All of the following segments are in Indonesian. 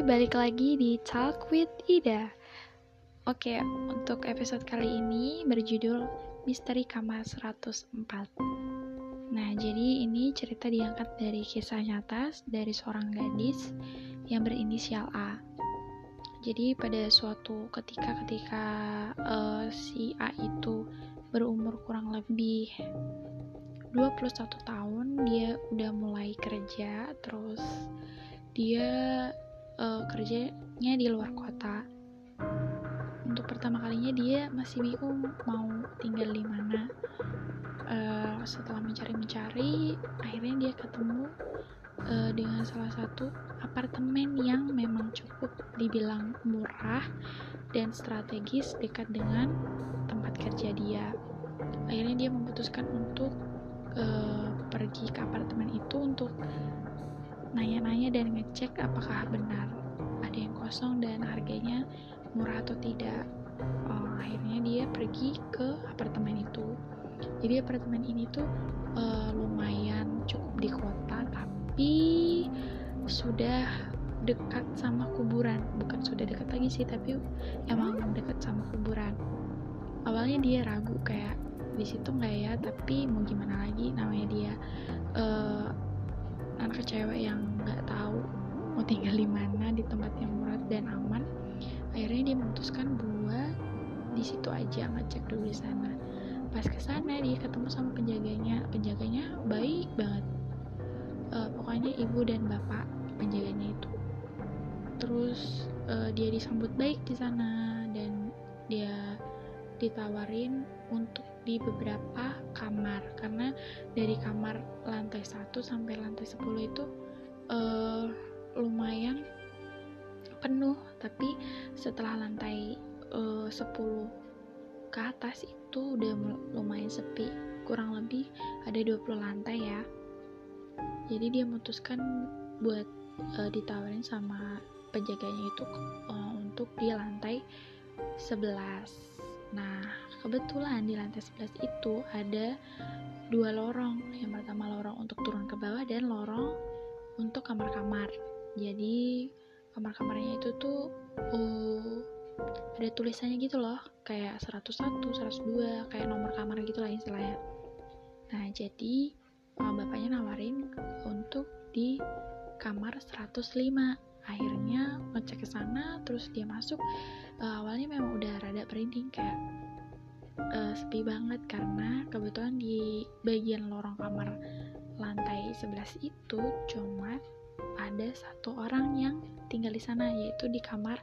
balik lagi di Talk with Ida. Oke, untuk episode kali ini berjudul Misteri Kamar 104. Nah, jadi ini cerita diangkat dari kisah nyata dari seorang gadis yang berinisial A. Jadi pada suatu ketika ketika uh, si A itu berumur kurang lebih 21 tahun, dia udah mulai kerja, terus dia uh, kerjanya di luar kota. Untuk pertama kalinya dia masih bingung mau tinggal di mana. Uh, setelah mencari-mencari akhirnya dia ketemu uh, dengan salah satu apartemen yang memang cukup dibilang murah dan strategis dekat dengan tempat kerja dia. Akhirnya dia memutuskan untuk uh, pergi ke apartemen itu untuk nanya-nanya dan ngecek apakah benar ada yang kosong dan harganya murah atau tidak. Uh, akhirnya dia pergi ke apartemen itu. Jadi apartemen ini tuh uh, lumayan cukup di kota tapi sudah dekat sama kuburan. Bukan sudah dekat lagi sih tapi emang dekat sama kuburan. Awalnya dia ragu kayak di situ nggak ya tapi mau gimana lagi? Namanya dia uh, anak cewek yang nggak tahu mau tinggal di mana di tempat yang murah dan aman. Akhirnya dia memutuskan buat di situ aja ngecek dulu di sana. Pas ke sana dia ketemu sama penjaganya. Penjaganya baik banget. Uh, pokoknya ibu dan bapak penjaganya itu. Terus uh, dia disambut baik di sana dan dia ditawarin untuk di beberapa kamar. Karena dari kamar lantai 1 sampai lantai 10 itu uh, lumayan penuh tapi setelah lantai uh, 10 ke atas itu udah lumayan sepi. Kurang lebih ada 20 lantai ya. Jadi dia memutuskan buat uh, ditawarin sama penjaganya itu uh, untuk di lantai 11 Nah, kebetulan di lantai 11 itu ada dua lorong. Yang pertama lorong untuk turun ke bawah dan lorong untuk kamar-kamar. Jadi, kamar-kamarnya itu tuh uh, ada tulisannya gitu loh, kayak 101, 102, kayak nomor kamar gitu lah istilahnya. Nah, jadi uh, bapaknya nawarin untuk di kamar 105 akhirnya ngecek ke sana terus dia masuk uh, awalnya memang udah rada merinding kayak uh, sepi banget karena kebetulan di bagian lorong kamar lantai 11 itu cuma ada satu orang yang tinggal di sana yaitu di kamar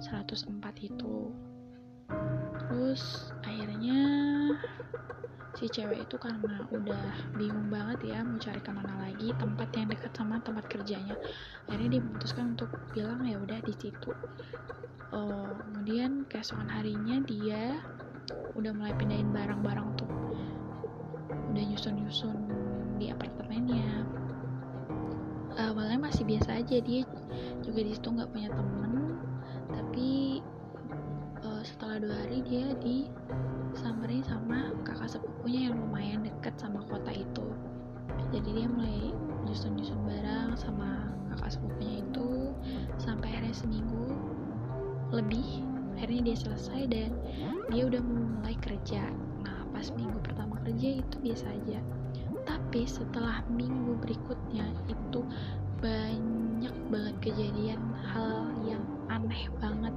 104 itu. Terus akhirnya si cewek itu karena udah bingung banget ya mau cari ke mana lagi tempat yang dekat sama tempat kerjanya akhirnya dia memutuskan untuk bilang ya udah di situ. Uh, kemudian keesokan harinya dia udah mulai pindahin barang-barang tuh udah nyusun-nyusun di apartemennya. Awalnya masih biasa aja dia juga di situ nggak punya temen. Tapi uh, setelah dua hari dia di samperin sama kakak sepupunya yang lumayan deket sama kota itu. Jadi dia mulai nyusun-nyusun barang sama kakak sepupunya itu sampai akhirnya seminggu lebih akhirnya dia selesai dan dia udah mulai kerja. Nah pas minggu pertama kerja itu biasa aja tapi setelah minggu berikutnya itu banyak banget kejadian hal yang aneh banget.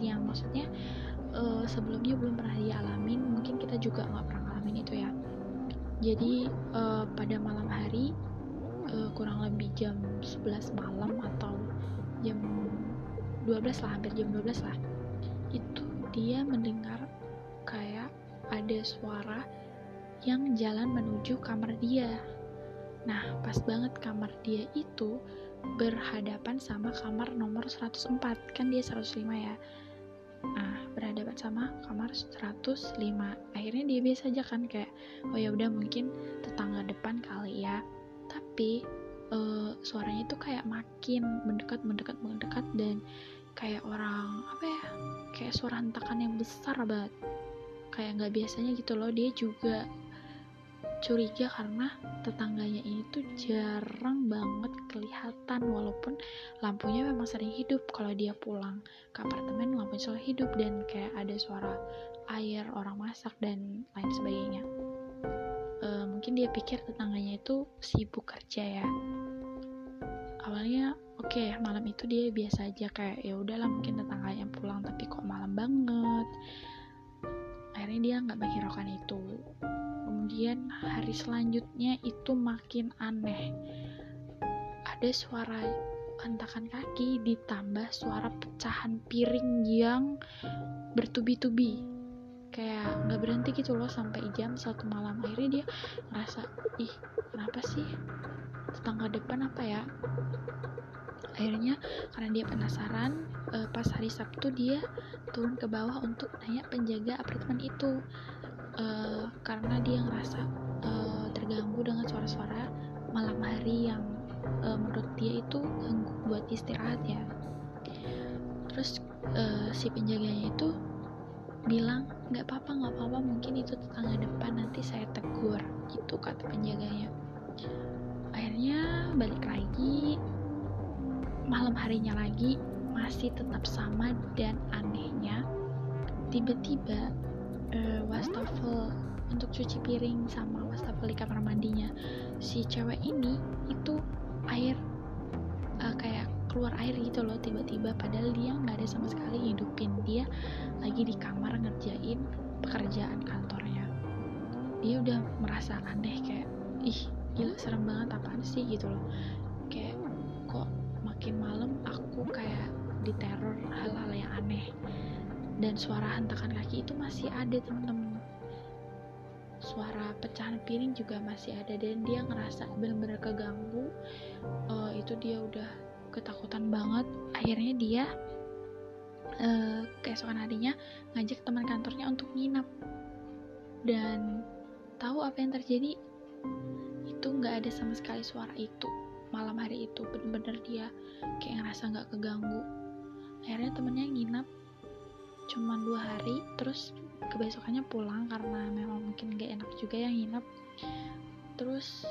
Yang maksudnya uh, sebelumnya belum pernah dialamin mungkin kita juga nggak pernah ngalamin itu ya. Jadi uh, pada malam hari uh, kurang lebih jam 11 malam atau jam 12 lah hampir jam 12 lah itu dia mendengar kayak ada suara yang jalan menuju kamar dia. Nah pas banget kamar dia itu berhadapan sama kamar nomor 104 kan dia 105 ya? Nah berhadapan sama kamar 105 akhirnya dia biasa aja kan kayak oh ya udah mungkin tetangga depan kali ya. Tapi uh, suaranya itu kayak makin mendekat mendekat mendekat dan kayak orang apa ya kayak suara hentakan yang besar banget. Kayak nggak biasanya gitu loh. Dia juga curiga karena tetangganya ini tuh jarang banget kelihatan walaupun lampunya memang sering hidup kalau dia pulang ke apartemen lampunya selalu hidup dan kayak ada suara air orang masak dan lain sebagainya. E, mungkin dia pikir tetangganya itu sibuk kerja ya. Awalnya oke okay, malam itu dia biasa aja kayak ya udahlah mungkin tetangganya pulang tapi kok malam banget? Akhirnya dia nggak menghiraukan itu kemudian hari selanjutnya itu makin aneh. Ada suara hentakan kaki ditambah suara pecahan piring yang bertubi-tubi. Kayak nggak berhenti gitu loh sampai jam satu malam. Akhirnya dia ngerasa ih kenapa sih? Tetangga depan apa ya? Akhirnya karena dia penasaran uh, pas hari Sabtu dia turun ke bawah untuk nanya penjaga apartemen itu uh, karena dia ngerasa uh, terganggu dengan suara-suara malam hari yang uh, menurut dia itu ganggu buat istirahat ya. Terus uh, si penjaganya itu bilang nggak apa-apa nggak apa-apa mungkin itu tetangga depan nanti saya tegur gitu kata penjaganya. Akhirnya balik lagi malam harinya lagi masih tetap sama dan anehnya tiba-tiba uh, wastafel untuk cuci piring sama wastafel di kamar mandinya. Si cewek ini itu air uh, kayak keluar air gitu loh tiba-tiba padahal dia nggak ada sama sekali hidupin. Dia lagi di kamar ngerjain pekerjaan kantornya. Dia udah merasa aneh kayak ih gila serem banget apaan sih? gitu loh. Kayak kok makin malam aku kayak diteror hal-hal yang aneh dan suara hentakan kaki itu masih ada temen-temen suara pecahan piring juga masih ada dan dia ngerasa bener-bener keganggu. Uh, itu dia udah ketakutan banget. Akhirnya dia uh, keesokan harinya ngajak teman kantornya untuk nginap dan tahu apa yang terjadi? Itu nggak ada sama sekali suara itu. Malam hari itu bener-bener dia kayak ngerasa nggak keganggu. Akhirnya temennya nginap cuma dua hari terus kebesokannya pulang karena memang mungkin gak enak juga yang nginep. Terus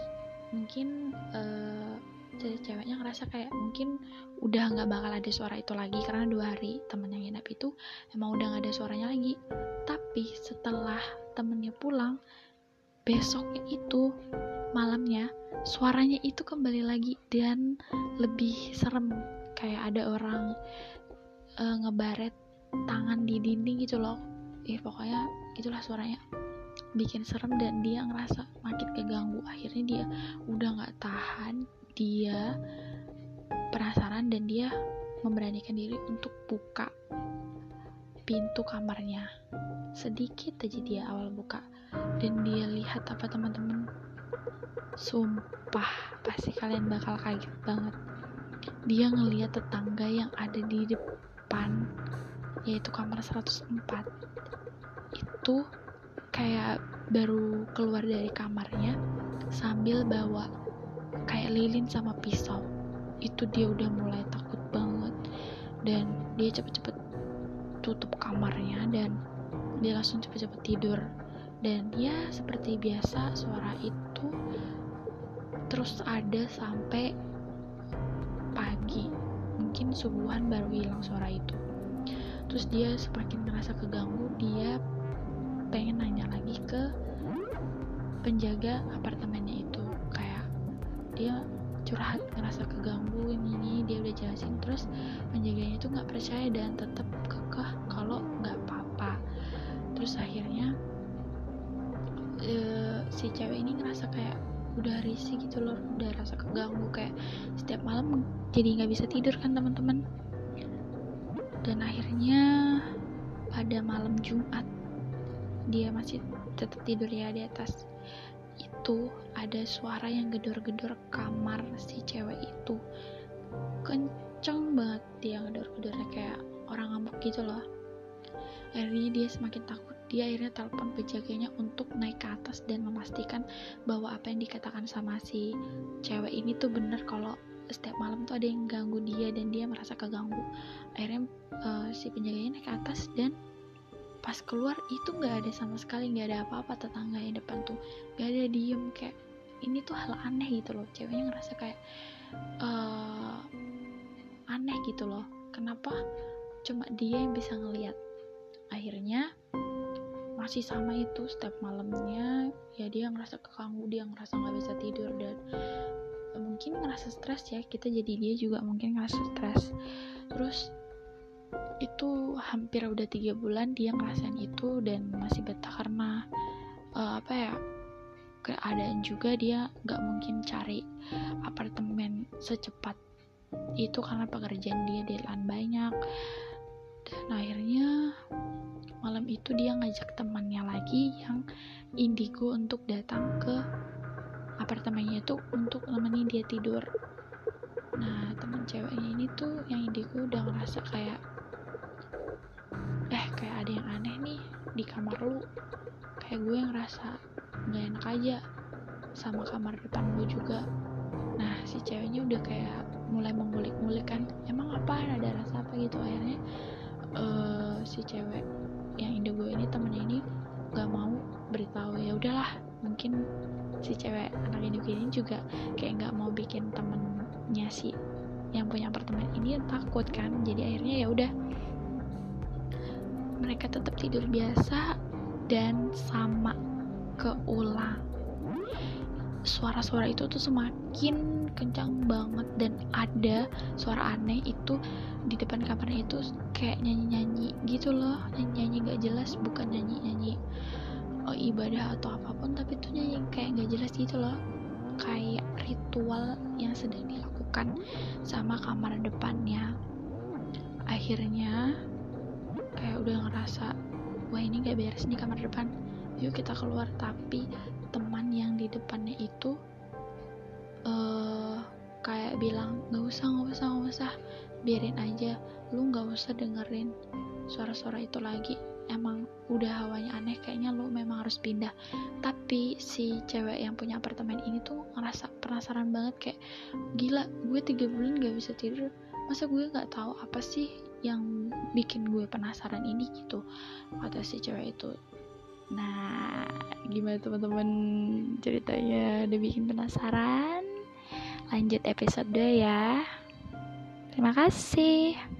mungkin uh, ceweknya ngerasa kayak mungkin udah nggak bakal ada suara itu lagi karena dua hari temennya nginep itu emang udah nggak ada suaranya lagi. Tapi setelah temennya pulang besoknya itu malamnya suaranya itu kembali lagi dan lebih serem. Kayak ada orang uh, ngebaret tangan di dinding gitu loh. Eh pokoknya itulah suaranya. Bikin serem dan dia ngerasa makin keganggu. Akhirnya dia udah nggak tahan dia penasaran dan dia memberanikan diri untuk buka pintu kamarnya. Sedikit aja dia awal buka dan dia lihat apa teman-teman. Sumpah pasti kalian bakal kaget banget. Dia ngelihat tetangga yang ada di depan yaitu kamar 104 itu kayak baru keluar dari kamarnya sambil bawa kayak lilin sama pisau. Itu dia udah mulai takut banget. Dan dia cepet-cepet tutup kamarnya dan dia langsung cepet-cepet tidur. Dan ya seperti biasa suara itu terus ada sampai pagi. Mungkin subuhan baru hilang suara itu terus dia semakin merasa keganggu dia pengen nanya lagi ke penjaga apartemennya itu. Kayak dia curhat ngerasa keganggu ini ini dia udah jelasin. Terus penjaganya itu nggak percaya dan tetap kekeh kalau nggak apa-apa. Terus akhirnya e, si cewek ini ngerasa kayak udah risih gitu loh udah rasa keganggu. Kayak setiap malam jadi nggak bisa tidur kan teman-teman dan akhirnya pada malam Jumat dia masih tetap tidur ya di atas itu ada suara yang gedor-gedor kamar si cewek itu. Kenceng banget dia gedor-gedornya kayak orang ngamuk gitu loh. Akhirnya dia semakin takut. Dia akhirnya telepon penjaganya untuk naik ke atas dan memastikan bahwa apa yang dikatakan sama si cewek ini tuh bener kalau setiap malam tuh ada yang ganggu dia dan dia merasa keganggu. Akhirnya uh, si penjaganya naik ke atas dan pas keluar itu nggak ada sama sekali nggak ada apa-apa tetangga yang depan tuh. Nggak ada diem kayak ini tuh hal aneh gitu loh. Ceweknya ngerasa kayak uh, aneh gitu loh. Kenapa cuma dia yang bisa ngelihat akhirnya masih sama itu setiap malamnya. Ya dia ngerasa keganggu dia ngerasa nggak bisa tidur dan mungkin ngerasa stres ya kita jadi dia juga mungkin ngerasa stres. Terus itu hampir udah tiga bulan dia ngerasain itu dan masih betah karena uh, apa ya keadaan juga dia nggak mungkin cari apartemen secepat itu karena pekerjaan dia deadline banyak. Dan akhirnya malam itu dia ngajak temannya lagi yang indigo untuk datang ke apartemennya itu untuk nemenin dia tidur. Nah teman ceweknya ini tuh yang indigo udah ngerasa kayak eh kayak ada yang aneh nih di kamar lu. Kayak gue ngerasa nggak enak aja sama kamar depan lu juga. Nah si ceweknya udah kayak mulai mengulik-ngulik kan emang apa ada rasa apa gitu? Akhirnya uh, si cewek yang indigo ini temennya ini gak mau beritahu ya udahlah mungkin si cewek anak indigo ini juga kayak nggak mau bikin temennya si yang punya apartemen ini takut kan. Jadi akhirnya ya udah mereka tetap tidur biasa dan sama keulang suara-suara itu tuh semakin kencang banget dan ada suara aneh itu di depan kamarnya itu kayak nyanyi-nyanyi gitu loh. Nyanyi-nyanyi gak jelas bukan nyanyi-nyanyi oh, ibadah atau apa pun tapi itu kayak gak jelas gitu loh. Kayak ritual yang sedang dilakukan sama kamar depannya. Akhirnya kayak udah ngerasa wah ini gak beres nih kamar depan. Yuk kita keluar. Tapi teman yang di depannya itu uh, kayak bilang nggak usah nggak usah nggak usah. Biarin aja. Lu nggak usah dengerin suara-suara itu lagi emang udah hawanya aneh kayaknya lu memang harus pindah. Tapi si cewek yang punya apartemen ini tuh ngerasa penasaran banget kayak gila gue tiga bulan gak bisa tidur. Masa gue nggak tahu apa sih yang bikin gue penasaran ini? gitu kata si cewek itu. Nah gimana teman-teman ceritanya? Udah bikin penasaran? Lanjut episode 2 ya. Terima kasih